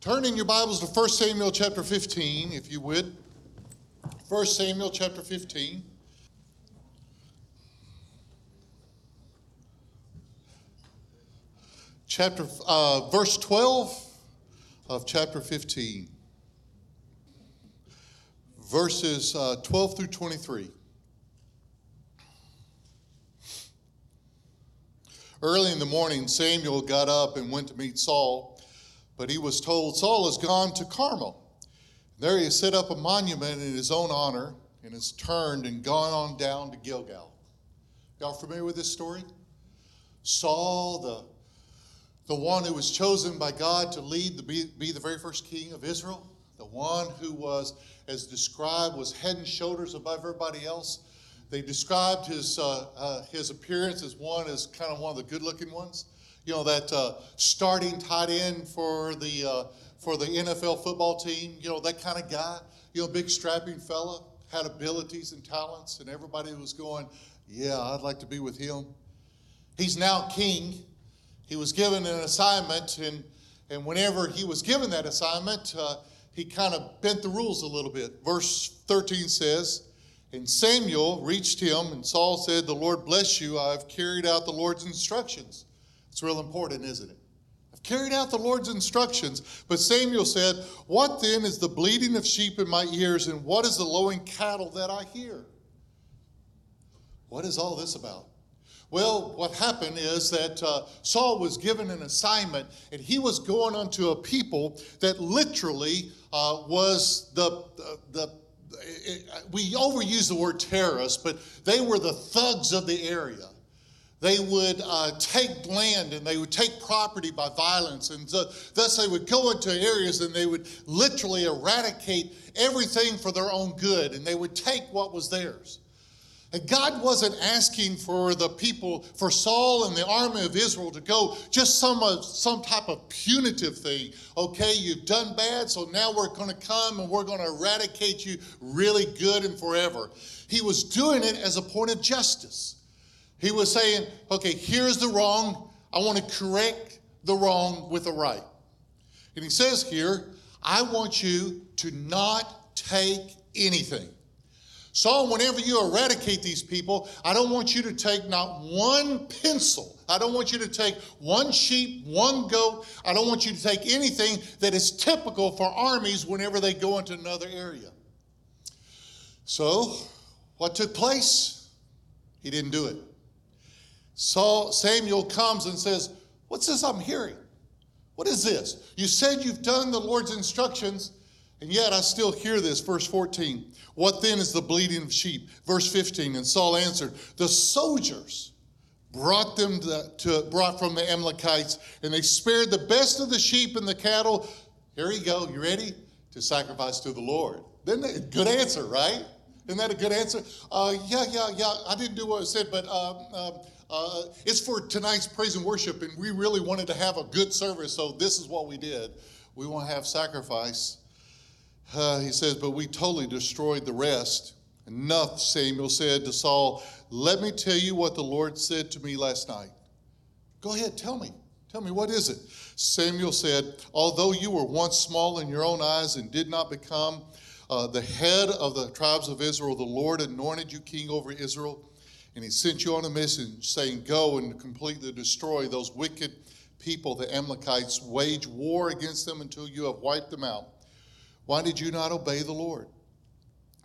Turn in your Bibles to 1 Samuel chapter 15, if you would. 1 Samuel chapter 15. Chapter, uh, verse 12 of chapter 15. Verses uh, 12 through 23. Early in the morning, Samuel got up and went to meet Saul, but he was told, Saul has gone to Carmel. There he has set up a monument in his own honor and has turned and gone on down to Gilgal. Y'all familiar with this story? Saul, the, the one who was chosen by God to lead, the, be, be the very first king of Israel, the one who was, as described, was head and shoulders above everybody else. They described his, uh, uh, his appearance as one as kind of one of the good looking ones. You know, that uh, starting tight end for the, uh, for the NFL football team, you know, that kind of guy, you know, big strapping fella, had abilities and talents, and everybody was going, Yeah, I'd like to be with him. He's now king. He was given an assignment, and, and whenever he was given that assignment, uh, he kind of bent the rules a little bit. Verse 13 says, and Samuel reached him, and Saul said, The Lord bless you. I've carried out the Lord's instructions. It's real important, isn't it? I've carried out the Lord's instructions. But Samuel said, What then is the bleating of sheep in my ears, and what is the lowing cattle that I hear? What is all this about? Well, what happened is that uh, Saul was given an assignment, and he was going unto a people that literally uh, was the, the, the we overuse the word terrorists, but they were the thugs of the area. They would uh, take land and they would take property by violence, and so, thus they would go into areas and they would literally eradicate everything for their own good, and they would take what was theirs. And God wasn't asking for the people, for Saul and the army of Israel to go just some, some type of punitive thing. Okay, you've done bad, so now we're going to come and we're going to eradicate you really good and forever. He was doing it as a point of justice. He was saying, okay, here's the wrong. I want to correct the wrong with the right. And he says here, I want you to not take anything. Saul, whenever you eradicate these people, I don't want you to take not one pencil. I don't want you to take one sheep, one goat. I don't want you to take anything that is typical for armies whenever they go into another area. So, what took place? He didn't do it. Saul, Samuel comes and says, What's this I'm hearing? What is this? You said you've done the Lord's instructions, and yet I still hear this. Verse 14. What then is the bleating of sheep? Verse 15. And Saul answered, The soldiers brought them to, to, brought from the Amalekites, and they spared the best of the sheep and the cattle. Here you go. You ready? To sacrifice to the Lord. Then good answer, right? Isn't that a good answer? Uh, yeah, yeah, yeah. I didn't do what I said, but uh, uh, uh, it's for tonight's praise and worship, and we really wanted to have a good service, so this is what we did. We want to have sacrifice. Uh, he says, but we totally destroyed the rest. Enough, Samuel said to Saul, let me tell you what the Lord said to me last night. Go ahead, tell me. Tell me, what is it? Samuel said, Although you were once small in your own eyes and did not become uh, the head of the tribes of Israel, the Lord anointed you king over Israel, and he sent you on a mission saying, Go and completely destroy those wicked people, the Amalekites, wage war against them until you have wiped them out. Why did you not obey the Lord?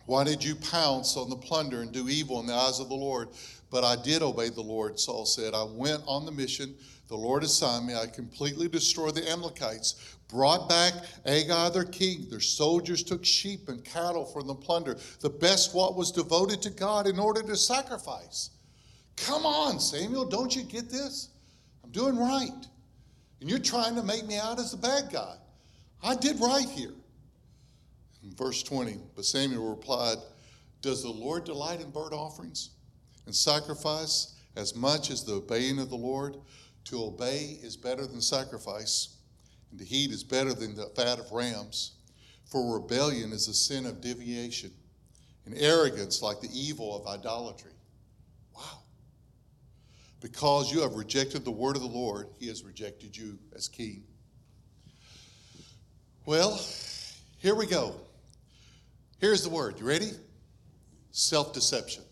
Why did you pounce on the plunder and do evil in the eyes of the Lord? But I did obey the Lord, Saul said. I went on the mission the Lord assigned me. I completely destroyed the Amalekites, brought back Agag, their king. Their soldiers took sheep and cattle from the plunder, the best what was devoted to God in order to sacrifice. Come on, Samuel, don't you get this? I'm doing right. And you're trying to make me out as the bad guy. I did right here. Verse 20, but Samuel replied, Does the Lord delight in burnt offerings and sacrifice as much as the obeying of the Lord? To obey is better than sacrifice, and to heed is better than the fat of rams. For rebellion is a sin of deviation, and arrogance like the evil of idolatry. Wow. Because you have rejected the word of the Lord, he has rejected you as king. Well, here we go. Here's the word. You ready? Self deception.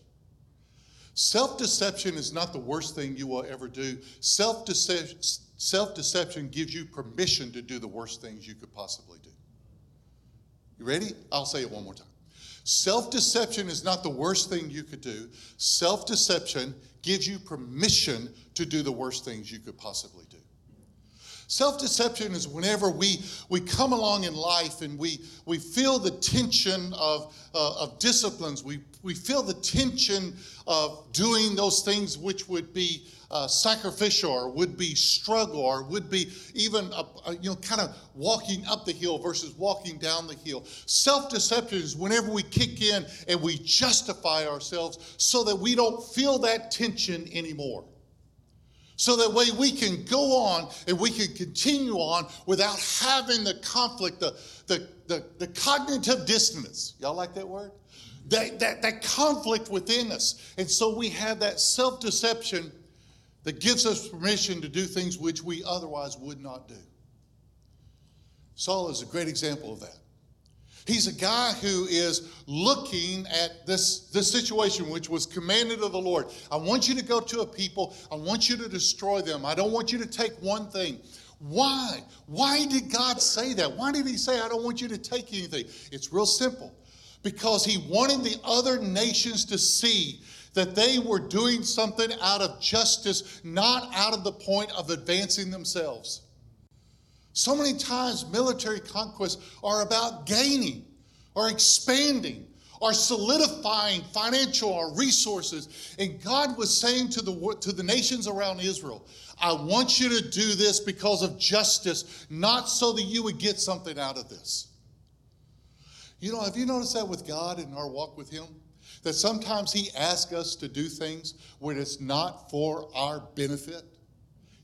Self deception is not the worst thing you will ever do. Self deception gives you permission to do the worst things you could possibly do. You ready? I'll say it one more time. Self deception is not the worst thing you could do. Self deception gives you permission to do the worst things you could possibly do. Self deception is whenever we, we come along in life and we, we feel the tension of, uh, of disciplines, we, we feel the tension of doing those things which would be uh, sacrificial or would be struggle or would be even a, a, you know kind of walking up the hill versus walking down the hill. Self-deception is whenever we kick in and we justify ourselves so that we don't feel that tension anymore so that way we can go on and we can continue on without having the conflict the, the, the, the cognitive dissonance y'all like that word that, that, that conflict within us and so we have that self-deception that gives us permission to do things which we otherwise would not do. Saul is a great example of that. He's a guy who is looking at this, this situation which was commanded of the Lord. I want you to go to a people, I want you to destroy them. I don't want you to take one thing. Why? Why did God say that? Why did He say, I don't want you to take anything? It's real simple. Because He wanted the other nations to see that they were doing something out of justice, not out of the point of advancing themselves. So many times, military conquests are about gaining or expanding or solidifying financial or resources. And God was saying to the, to the nations around Israel, I want you to do this because of justice, not so that you would get something out of this. You know, have you noticed that with God in our walk with Him? that sometimes He asks us to do things when it's not for our benefit?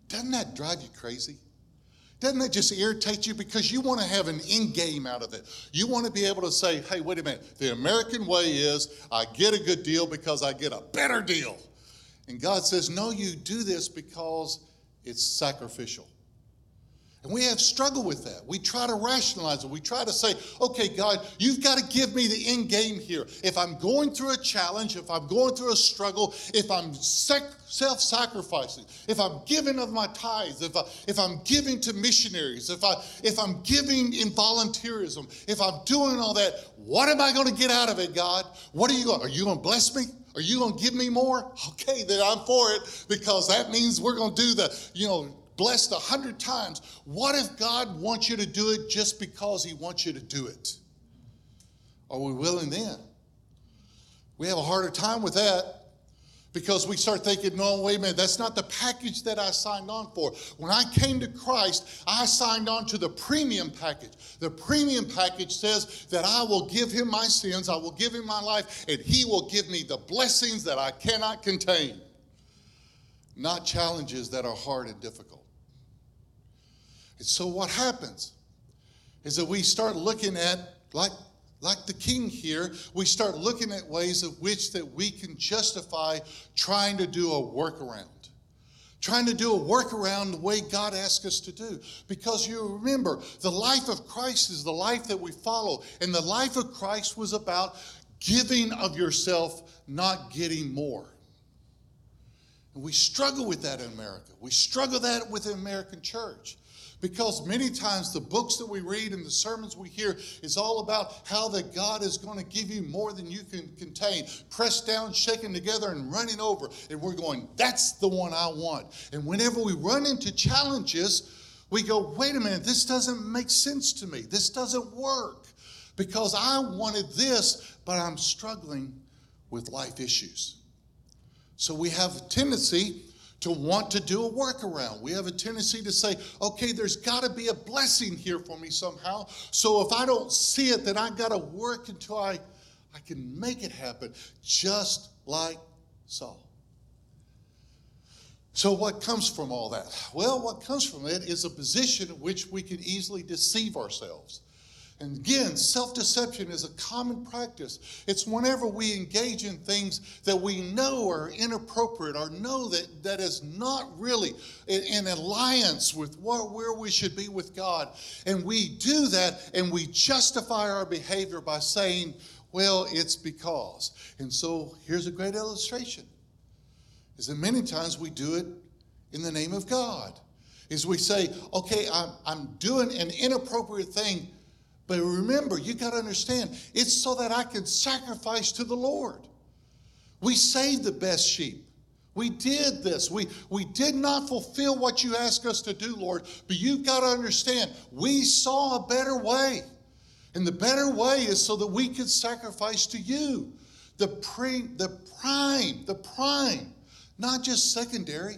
Doesn't that drive you crazy? Doesn't that just irritate you because you want to have an end game out of it? You want to be able to say, hey, wait a minute, the American way is I get a good deal because I get a better deal. And God says, no, you do this because it's sacrificial. And we have struggled with that. We try to rationalize it. We try to say, okay, God, you've got to give me the end game here. If I'm going through a challenge, if I'm going through a struggle, if I'm self sacrificing, if I'm giving of my tithes, if, I, if I'm giving to missionaries, if, I, if I'm giving in volunteerism, if I'm doing all that, what am I going to get out of it, God? What are you going Are you going to bless me? Are you going to give me more? Okay, then I'm for it because that means we're going to do the, you know, blessed a hundred times. What if God wants you to do it just because He wants you to do it? Are we willing then? We have a harder time with that because we start thinking, no, wait a minute, that's not the package that I signed on for. When I came to Christ, I signed on to the premium package. The premium package says that I will give him my sins, I will give him my life, and he will give me the blessings that I cannot contain, not challenges that are hard and difficult. And so what happens is that we start looking at, like, like the king here, we start looking at ways of which that we can justify trying to do a workaround. Trying to do a workaround the way God asks us to do. Because you remember, the life of Christ is the life that we follow. And the life of Christ was about giving of yourself, not getting more. And we struggle with that in America. We struggle that with the American church. Because many times the books that we read and the sermons we hear is all about how that God is going to give you more than you can contain, pressed down, shaken together, and running over. And we're going, that's the one I want. And whenever we run into challenges, we go, wait a minute, this doesn't make sense to me. This doesn't work because I wanted this, but I'm struggling with life issues. So we have a tendency to want to do a workaround. We have a tendency to say, okay, there's got to be a blessing here for me somehow. So if I don't see it, then I got to work until I, I can make it happen, just like Saul. So, what comes from all that? Well, what comes from it is a position in which we can easily deceive ourselves. And again, self deception is a common practice. It's whenever we engage in things that we know are inappropriate or know that that is not really in, in alliance with what, where we should be with God. And we do that and we justify our behavior by saying, well, it's because. And so here's a great illustration is that many times we do it in the name of God. Is we say, okay, I'm, I'm doing an inappropriate thing but remember, you got to understand, it's so that I can sacrifice to the Lord. We saved the best sheep. We did this. We, we did not fulfill what you asked us to do, Lord, but you've got to understand, we saw a better way. And the better way is so that we could sacrifice to you. The, pre, the prime, the prime, not just secondary.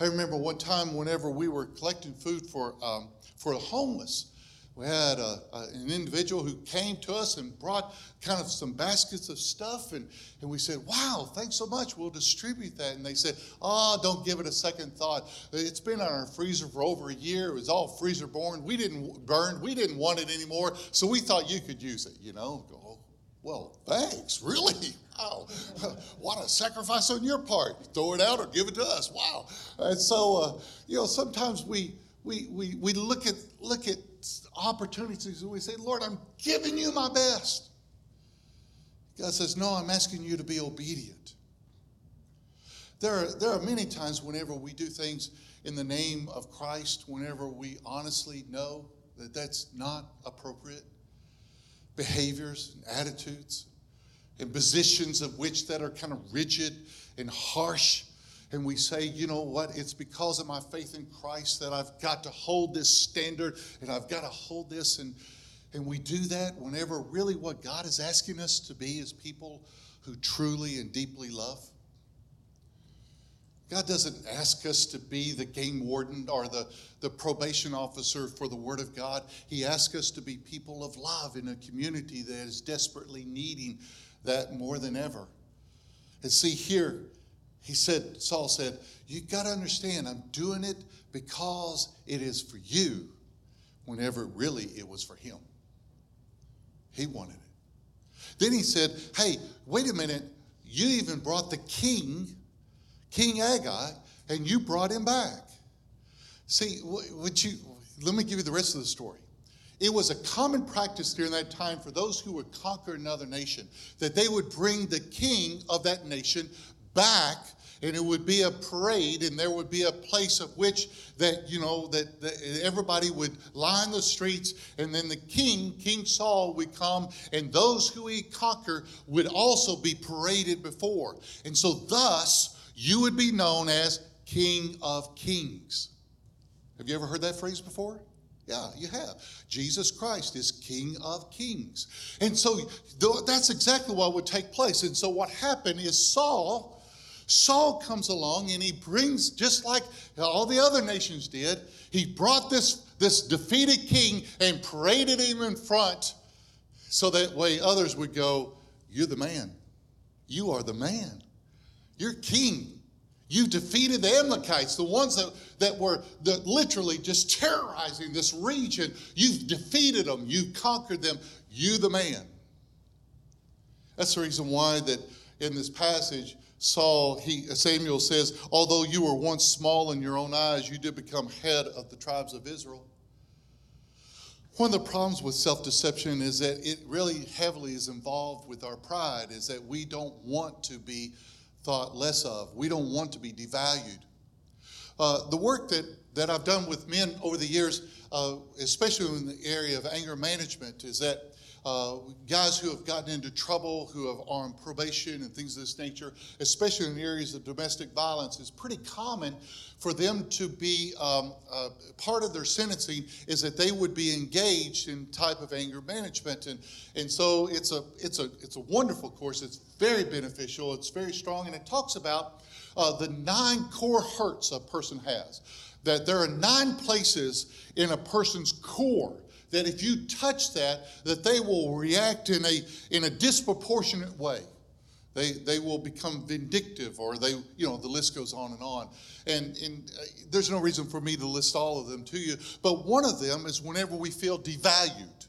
I remember one time whenever we were collecting food for, um, for the homeless, we had a, a, an individual who came to us and brought kind of some baskets of stuff, and, and we said, Wow, thanks so much. We'll distribute that. And they said, Oh, don't give it a second thought. It's been on our freezer for over a year. It was all freezer born. We didn't burn, we didn't want it anymore, so we thought you could use it, you know? Go, well, thanks, really? Wow. what a sacrifice on your part. Throw it out or give it to us. Wow. And so, uh, you know, sometimes we, we, we, we look at look at opportunities we say, Lord, I'm giving you my best. God says, No, I'm asking you to be obedient. There are, there are many times whenever we do things in the name of Christ, whenever we honestly know that that's not appropriate behaviors and attitudes and positions of which that are kind of rigid and harsh and we say, you know what, it's because of my faith in Christ that I've got to hold this standard and I've got to hold this. And, and we do that whenever really what God is asking us to be is people who truly and deeply love. God doesn't ask us to be the game warden or the, the probation officer for the Word of God. He asks us to be people of love in a community that is desperately needing that more than ever. And see, here, he said, Saul said, You got to understand, I'm doing it because it is for you, whenever really it was for him. He wanted it. Then he said, Hey, wait a minute. You even brought the king, King Agag, and you brought him back. See, what you, let me give you the rest of the story. It was a common practice during that time for those who would conquer another nation that they would bring the king of that nation back and it would be a parade and there would be a place of which that you know that, that, everybody would line the streets and then the king king saul would come and those who he conquered would also be paraded before and so thus you would be known as king of kings have you ever heard that phrase before yeah, you have. Jesus Christ is King of Kings. And so that's exactly what would take place. And so what happened is Saul Saul comes along and he brings, just like all the other nations did, he brought this, this defeated king and paraded him in front so that way others would go, You're the man. You are the man. You're king. You defeated the Amalekites, the ones that, that were that literally just terrorizing this region. You've defeated them. You've conquered them. You the man. That's the reason why that in this passage, Saul, he, Samuel says, although you were once small in your own eyes, you did become head of the tribes of Israel. One of the problems with self deception is that it really heavily is involved with our pride, is that we don't want to be thought less of. We don't want to be devalued. Uh, the work that, that I've done with men over the years, uh, especially in the area of anger management, is that uh, guys who have gotten into trouble, who have on probation and things of this nature, especially in areas of domestic violence, it's pretty common for them to be um, uh, part of their sentencing is that they would be engaged in type of anger management, and and so it's a it's a it's a wonderful course. It's very beneficial. It's very strong, and it talks about uh, the nine core hurts a person has. That there are nine places in a person's core that if you touch that, that they will react in a, in a disproportionate way. They, they will become vindictive or they, you know, the list goes on and on. And, and uh, there's no reason for me to list all of them to you, but one of them is whenever we feel devalued.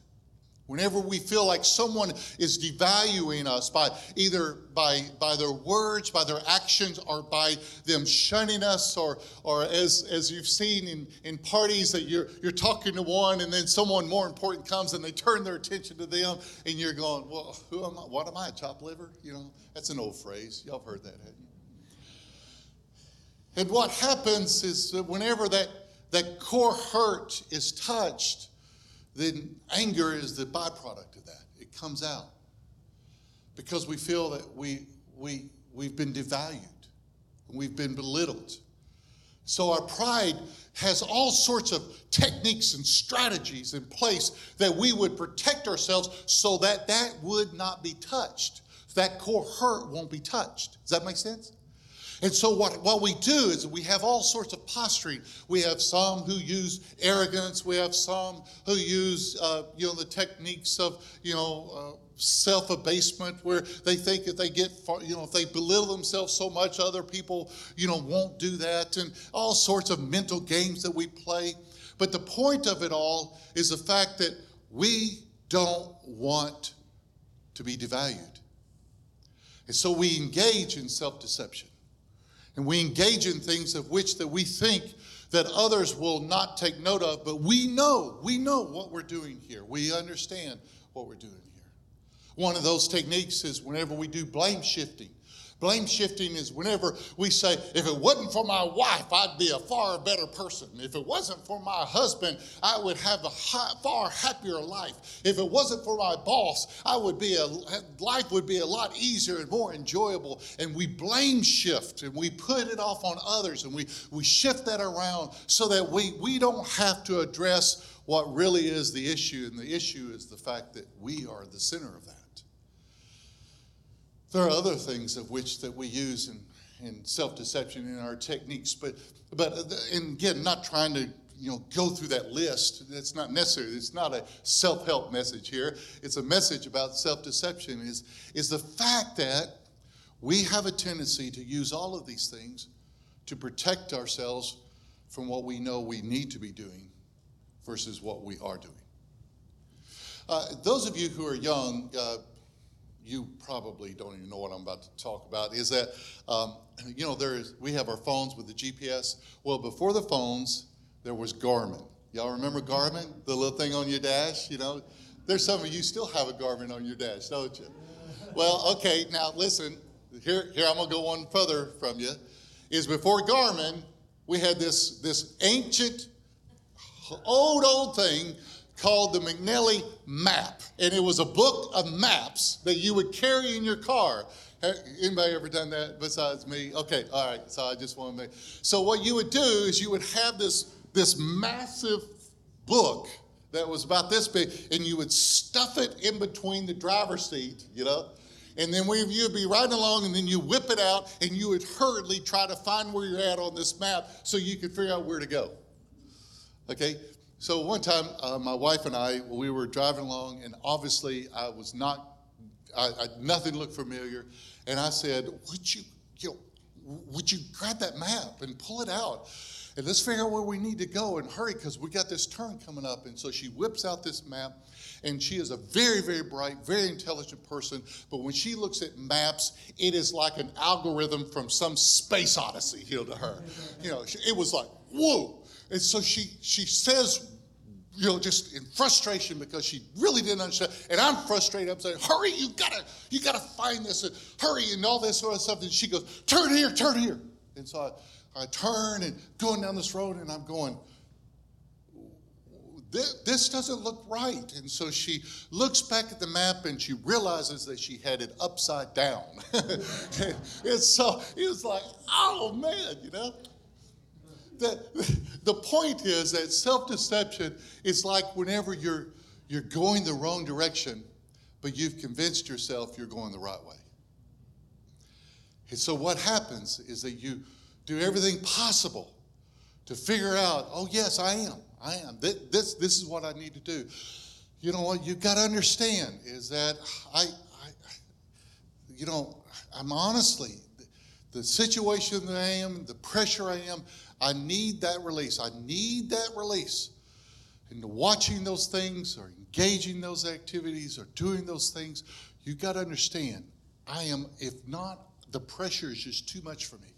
Whenever we feel like someone is devaluing us by either by, by their words, by their actions, or by them shunning us, or, or as, as you've seen in, in parties that you're, you're talking to one and then someone more important comes and they turn their attention to them and you're going, well, who am I? What am I, a chopped liver? You know, that's an old phrase. Y'all have heard that, haven't you? And what happens is that whenever that, that core hurt is touched, then anger is the byproduct of that. It comes out because we feel that we, we, we've been devalued, we've been belittled. So our pride has all sorts of techniques and strategies in place that we would protect ourselves so that that would not be touched. That core hurt won't be touched. Does that make sense? And so what, what we do is we have all sorts of posturing. We have some who use arrogance. We have some who use, uh, you know, the techniques of, you know, uh, self-abasement where they think if they get, far, you know, if they belittle themselves so much, other people, you know, won't do that. And all sorts of mental games that we play. But the point of it all is the fact that we don't want to be devalued. And so we engage in self-deception and we engage in things of which that we think that others will not take note of but we know we know what we're doing here. We understand what we're doing here. One of those techniques is whenever we do blame shifting Blame shifting is whenever we say, if it wasn't for my wife, I'd be a far better person. If it wasn't for my husband, I would have a far happier life. If it wasn't for my boss, I would be a life would be a lot easier and more enjoyable. And we blame shift and we put it off on others and we, we shift that around so that we, we don't have to address what really is the issue. And the issue is the fact that we are the center of that. There are other things of which that we use in, in self-deception in our techniques, but but uh, and again, not trying to you know go through that list. That's not necessary. It's not a self-help message here. It's a message about self-deception. Is is the fact that we have a tendency to use all of these things to protect ourselves from what we know we need to be doing versus what we are doing. Uh, those of you who are young, uh, you probably don't even know what I'm about to talk about, is that, um, you know, there is, we have our phones with the GPS. Well, before the phones, there was Garmin. Y'all remember Garmin? The little thing on your dash, you know? There's some of you still have a Garmin on your dash, don't you? Well, okay, now listen, here, here I'm gonna go one further from you, is before Garmin, we had this, this ancient, old, old thing called the McNally Map. And it was a book of maps that you would carry in your car. Anybody ever done that besides me? Okay, all right. So I just want to make. So what you would do is you would have this this massive book that was about this big, and you would stuff it in between the driver's seat, you know. And then we, you'd be riding along, and then you whip it out, and you would hurriedly try to find where you're at on this map so you could figure out where to go. Okay, so one time, uh, my wife and I, we were driving along, and obviously I was not, I, I, nothing looked familiar. And I said, "Would you, you know, would you grab that map and pull it out, and let's figure out where we need to go and hurry because we got this turn coming up." And so she whips out this map, and she is a very, very bright, very intelligent person. But when she looks at maps, it is like an algorithm from some space odyssey here to her. You know, it was like, whoa. And so she she says you know, just in frustration because she really didn't understand. And I'm frustrated. I'm saying, hurry, you gotta, you gotta find this and hurry and all this sort of stuff. And she goes, turn here, turn here. And so I, I turn and going down this road and I'm going, this, this doesn't look right. And so she looks back at the map and she realizes that she had it upside down. and so it was like, oh man, you know? The, the point is that self-deception is like whenever you're you're going the wrong direction, but you've convinced yourself you're going the right way. And so what happens is that you do everything possible to figure out, oh yes, I am. I am. This, this is what I need to do. You know what you've got to understand is that I, I you know, I'm honestly, the situation that I am, the pressure I am, I need that release. I need that release. And watching those things or engaging those activities or doing those things, you got to understand, I am, if not, the pressure is just too much for me.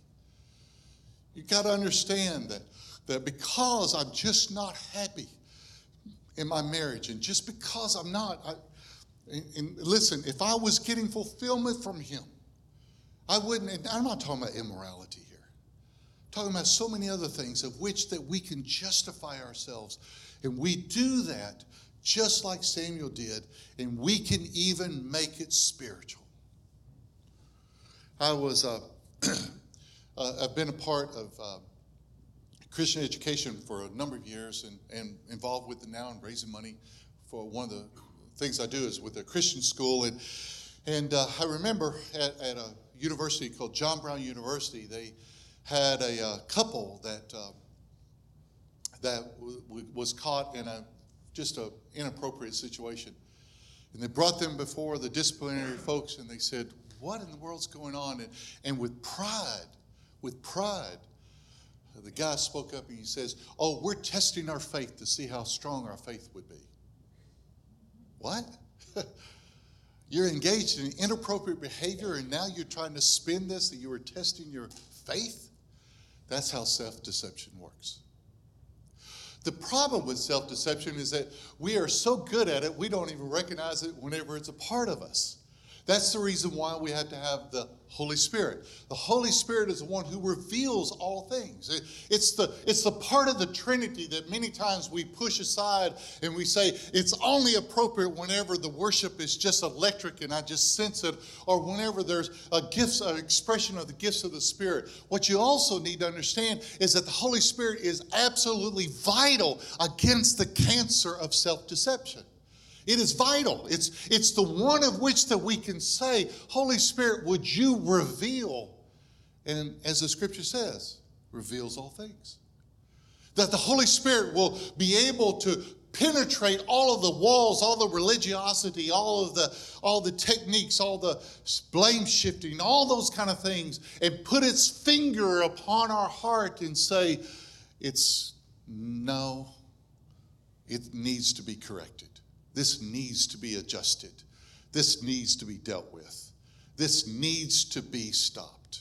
You got to understand that, that because I'm just not happy in my marriage, and just because I'm not, I, and, and listen, if I was getting fulfillment from Him, I wouldn't, I'm not talking about immorality here. I'm talking about so many other things of which that we can justify ourselves. And we do that just like Samuel did, and we can even make it spiritual. I was, uh, uh, I've been a part of uh, Christian education for a number of years and, and involved with it now and raising money for one of the things I do is with a Christian school. And, and uh, I remember at, at, a university called John Brown University, they had a uh, couple that, uh, that w- was caught in a just an inappropriate situation. And they brought them before the disciplinary folks and they said, What in the world's going on? And, and with pride, with pride, the guy spoke up and he says, Oh, we're testing our faith to see how strong our faith would be. What? you're engaged in inappropriate behavior and now you're trying to spin this that you were testing your faith? That's how self deception works. The problem with self deception is that we are so good at it, we don't even recognize it whenever it's a part of us. That's the reason why we have to have the Holy Spirit. The Holy Spirit is the one who reveals all things. It's the, it's the part of the Trinity that many times we push aside and we say it's only appropriate whenever the worship is just electric and I just sense it, or whenever there's a gift, an expression of the gifts of the Spirit. What you also need to understand is that the Holy Spirit is absolutely vital against the cancer of self deception. It is vital. It's, it's the one of which that we can say, Holy Spirit, would you reveal? And as the scripture says, reveals all things. That the Holy Spirit will be able to penetrate all of the walls, all the religiosity, all of the all the techniques, all the blame shifting, all those kind of things, and put its finger upon our heart and say, it's no, it needs to be corrected. This needs to be adjusted. This needs to be dealt with. This needs to be stopped.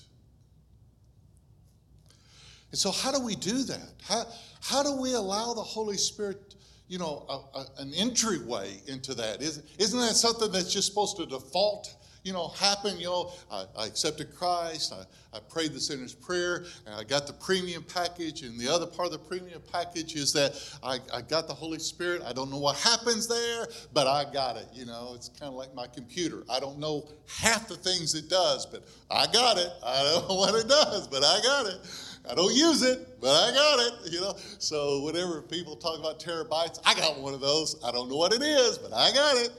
And so, how do we do that? How, how do we allow the Holy Spirit, you know, a, a, an entryway into that? Isn't, isn't that something that's just supposed to default you know, happen. You know, I, I accepted Christ. I, I prayed the sinner's prayer, and I got the premium package. And the other part of the premium package is that I, I got the Holy Spirit. I don't know what happens there, but I got it. You know, it's kind of like my computer. I don't know half the things it does, but I got it. I don't know what it does, but I got it. I don't use it, but I got it, you know. So whenever people talk about terabytes, I got one of those. I don't know what it is, but I got it.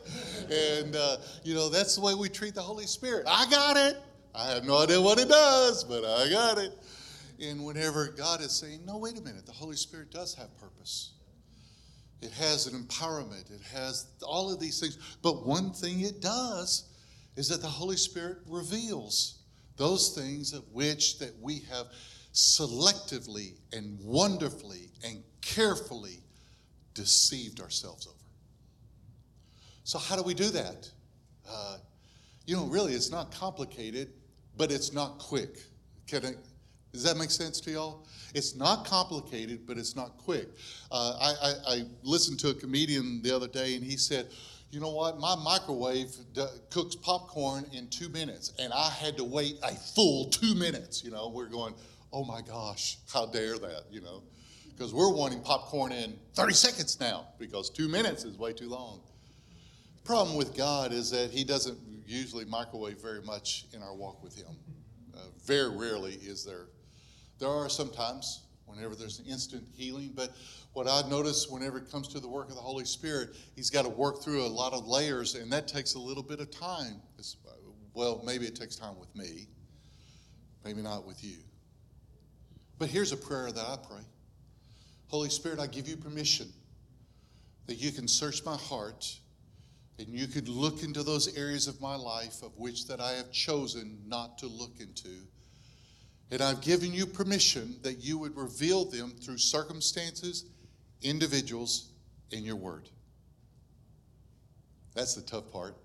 And, uh, you know, that's the way we treat the Holy Spirit. I got it. I have no idea what it does, but I got it. And whenever God is saying, no, wait a minute, the Holy Spirit does have purpose. It has an empowerment. It has all of these things. But one thing it does is that the Holy Spirit reveals those things of which that we have selectively and wonderfully and carefully deceived ourselves over. So, how do we do that? Uh, you know, really, it's not complicated, but it's not quick. Can I, does that make sense to y'all? It's not complicated, but it's not quick. Uh, I, I, I, listened to a comedian the other day, and he said, You know what? My microwave d- cooks popcorn in two minutes, and I had to wait a full two minutes. You know, we're going, oh my gosh, how dare that, you know? Because we're wanting popcorn in 30 seconds now because two minutes is way too long. The problem with God is that He doesn't usually microwave very much in our walk with Him. Uh, very rarely is there. There are sometimes whenever there's an instant healing, but what I notice whenever it comes to the work of the Holy Spirit, He's got to work through a lot of layers, and that takes a little bit of time. It's, well, maybe it takes time with me, maybe not with you. But here's a prayer that I pray Holy Spirit, I give you permission that you can search my heart and you could look into those areas of my life of which that I have chosen not to look into. And I've given you permission that you would reveal them through circumstances, individuals, and your word. That's the tough part.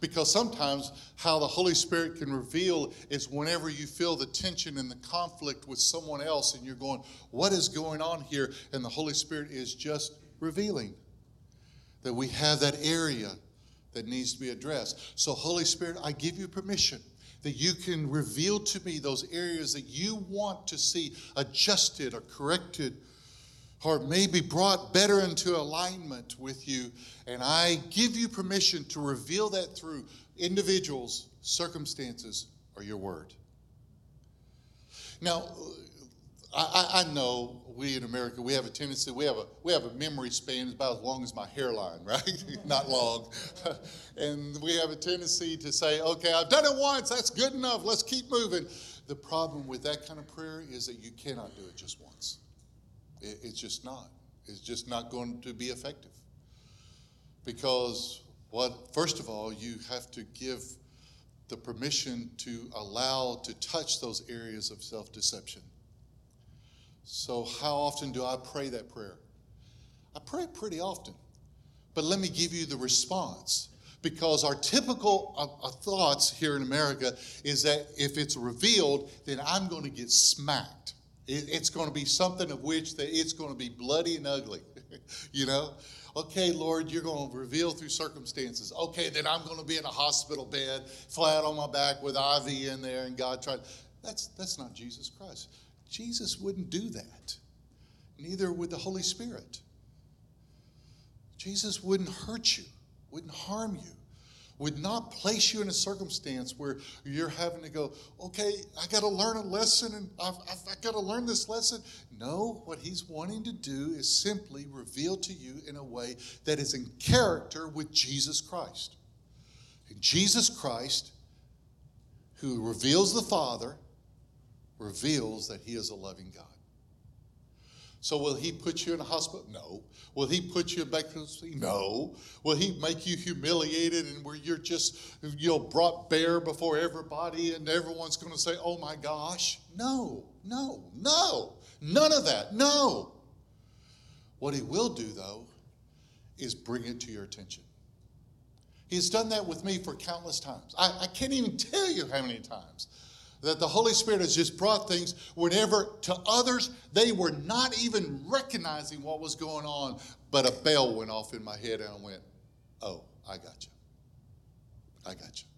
Because sometimes how the Holy Spirit can reveal is whenever you feel the tension and the conflict with someone else and you're going, What is going on here? And the Holy Spirit is just revealing that we have that area that needs to be addressed. So, Holy Spirit, I give you permission that you can reveal to me those areas that you want to see adjusted or corrected or maybe brought better into alignment with you. And I give you permission to reveal that through individuals, circumstances, or your word. Now, I, I, know we in America we have a tendency we have a we have a memory span about as long as my hairline, right? Not long, and we have a tendency to say, "Okay, I've done it once. That's good enough. Let's keep moving." The problem with that kind of prayer is that you cannot do it just once. It, it's just not. It's just not going to be effective. Because what, first of all, you have to give the permission to allow to touch those areas of self deception. So, how often do I pray that prayer? I pray pretty often. But let me give you the response. Because our typical uh, uh, thoughts here in America is that if it's revealed, then I'm going to get smacked. It, it's going to be something of which that it's going to be bloody and ugly, you know? Okay, Lord, you're going to reveal through circumstances. Okay, then I'm going to be in a hospital bed, flat on my back with IV in there, and God tried. That's that's not Jesus Christ. Jesus wouldn't do that. Neither would the Holy Spirit. Jesus wouldn't hurt you, wouldn't harm you would not place you in a circumstance where you're having to go, okay, I got to learn a lesson and I've, I've, I've got to learn this lesson. No, what he's wanting to do is simply reveal to you in a way that is in character with Jesus Christ. And Jesus Christ, who reveals the Father, reveals that he is a loving God. So will he put you in a hospital? No. Will he put you in bankruptcy? No. Will he make you humiliated and where you're just you know brought bare before everybody and everyone's going to say, "Oh my gosh"? No. No. No. None of that. No. What he will do though is bring it to your attention. He's done that with me for countless times. I, I can't even tell you how many times that the Holy Spirit has just brought things whenever to others they were not even recognizing what was going on, but a bell went off in my head and I went, Oh, I got you. I got you.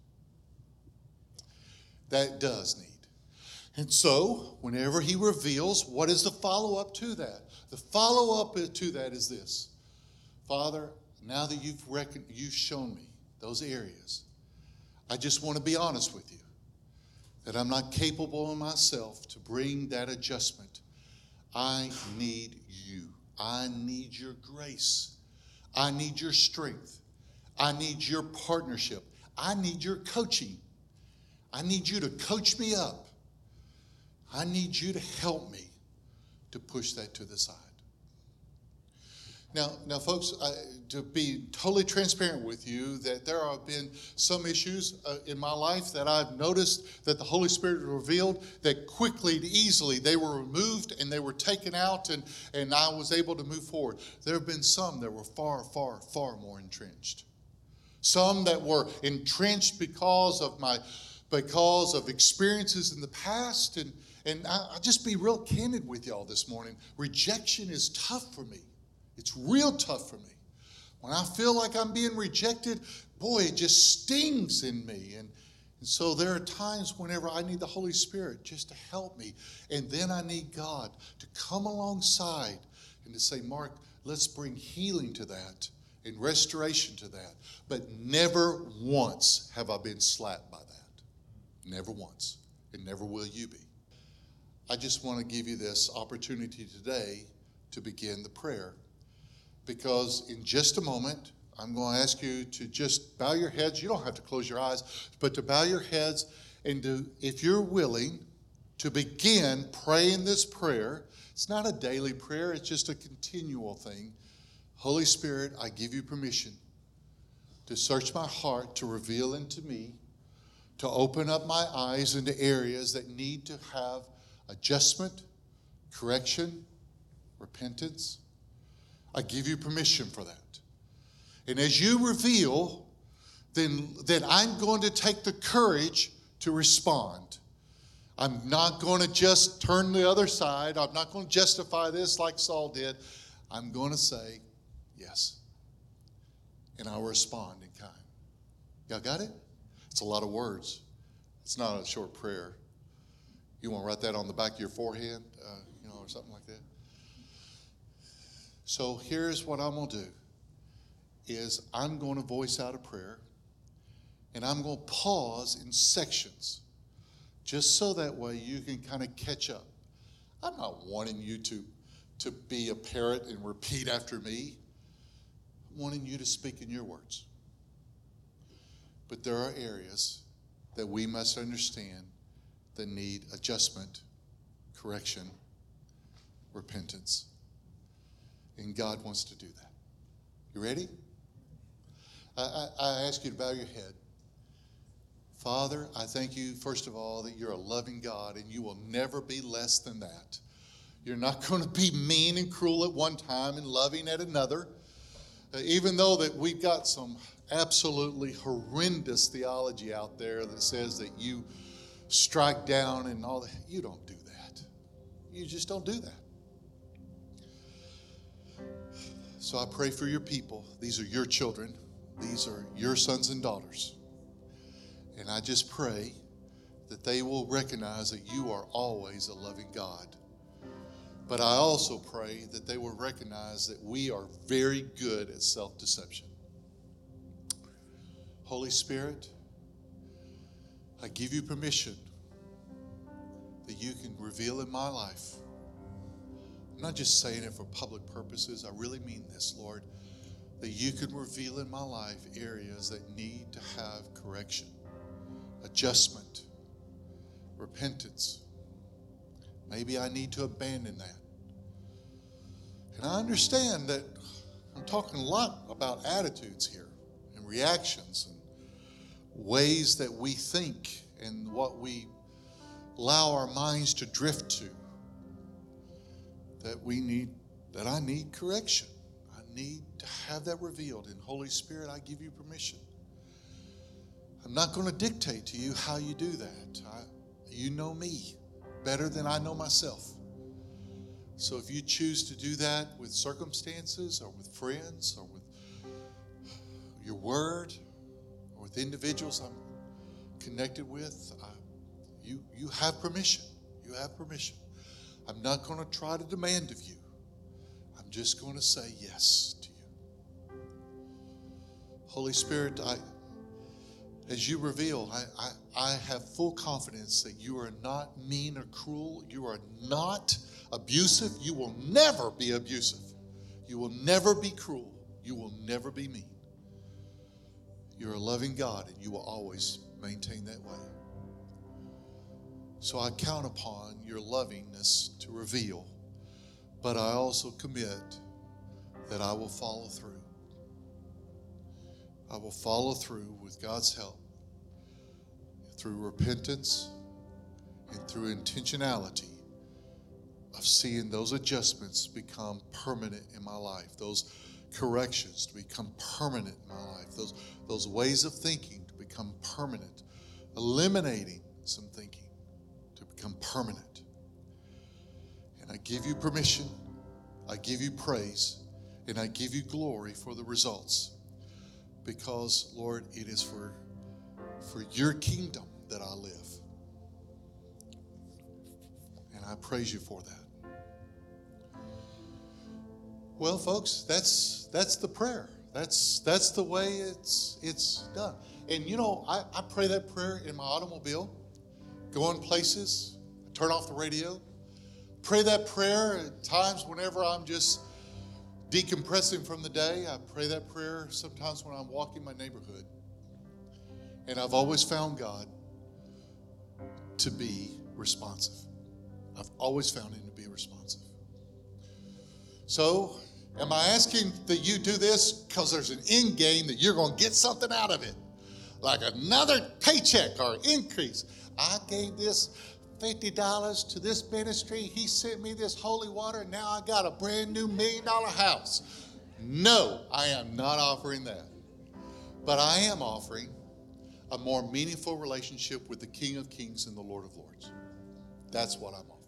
That does need. And so, whenever he reveals, what is the follow up to that? The follow up to that is this Father, now that you've, reckoned, you've shown me those areas, I just want to be honest with you that I'm not capable of myself to bring that adjustment. I need you. I need your grace. I need your strength. I need your partnership. I need your coaching. I need you to coach me up. I need you to help me to push that to the side. Now, now, folks, to be totally transparent with you, that there have been some issues uh, in my life that I've noticed that the Holy Spirit revealed that quickly and easily they were removed and they were taken out, and, and I was able to move forward. There have been some that were far, far, far more entrenched. Some that were entrenched because of my because of experiences in the past, and and I, I'll just be real candid with y'all this morning. Rejection is tough for me. It's real tough for me. When I feel like I'm being rejected, boy, it just stings in me. And, and so there are times whenever I need the Holy Spirit just to help me. And then I need God to come alongside and to say, Mark, let's bring healing to that and restoration to that. But never once have I been slapped by that. Never once. And never will you be. I just want to give you this opportunity today to begin the prayer because in just a moment, I'm going to ask you to just bow your heads. You don't have to close your eyes, but to bow your heads and to, if you're willing, to begin praying this prayer. It's not a daily prayer, it's just a continual thing. Holy Spirit, I give you permission to search my heart, to reveal into me, to open up my eyes into areas that need to have adjustment, correction, repentance. I give you permission for that. And as you reveal, then, then I'm going to take the courage to respond. I'm not going to just turn the other side. I'm not going to justify this like Saul did. I'm going to say, yes. And I'll respond in kind. Y'all got it? It's a lot of words. It's not a short prayer. You want to write that on the back of your forehead, uh, you know, or something like that. So here's what I'm going to do is I'm going to voice out a prayer and I'm going to pause in sections just so that way you can kind of catch up. I'm not wanting you to, to be a parrot and repeat after me. I'm wanting you to speak in your words. But there are areas that we must understand that need adjustment, correction, repentance. And God wants to do that. You ready? I, I, I ask you to bow your head. Father, I thank you, first of all, that you're a loving God and you will never be less than that. You're not going to be mean and cruel at one time and loving at another. Uh, even though that we've got some absolutely horrendous theology out there that says that you strike down and all that, you don't do that. You just don't do that. So I pray for your people. These are your children. These are your sons and daughters. And I just pray that they will recognize that you are always a loving God. But I also pray that they will recognize that we are very good at self deception. Holy Spirit, I give you permission that you can reveal in my life. I'm not just saying it for public purposes, I really mean this, Lord, that you can reveal in my life areas that need to have correction adjustment, repentance. Maybe I need to abandon that. And I understand that I'm talking a lot about attitudes here and reactions and ways that we think and what we allow our minds to drift to. That we need, that I need correction. I need to have that revealed. And Holy Spirit, I give you permission I'm not going to dictate to you how you do that. I, you know me better than I know myself. So if you choose to do that with circumstances or with friends or with your word or with individuals I'm connected with, I, you, you have permission. You have permission. I'm not going to try to demand of you. I'm just going to say yes to you. Holy Spirit, I, as you reveal, I, I, I, have full confidence that you are not mean or cruel. You are not abusive. You will never be abusive. You will never be cruel. You will never be mean. You're a loving God, and you will always maintain that way. So I count upon your lovingness to reveal, but I also commit that I will follow through. I will follow through with God's help through repentance and through intentionality of seeing those adjustments become permanent in my life, those corrections to become permanent in my life, those, those ways of thinking to become permanent, eliminating some thinking become permanent. And I give you permission, I give you praise, and I give you glory for the results. Because, Lord, it is for, for your kingdom that I live. And I praise you for that. Well, folks, that's that's the prayer. That's that's the way it's it's done. And you know, I, I pray that prayer in my automobile, going places, turn off the radio, pray that prayer at times whenever I'm just decompressing from the day. I pray that prayer sometimes when I'm walking my neighborhood. And I've always found God to be responsive. I've always found him to be responsive. So, am I asking that you do this because there's an end game that you're going to get something out of it? Like another paycheck or increase. I gave this $50 to this ministry. He sent me this holy water. Now I got a brand new million dollar house. No, I am not offering that. But I am offering a more meaningful relationship with the King of Kings and the Lord of Lords. That's what I'm offering.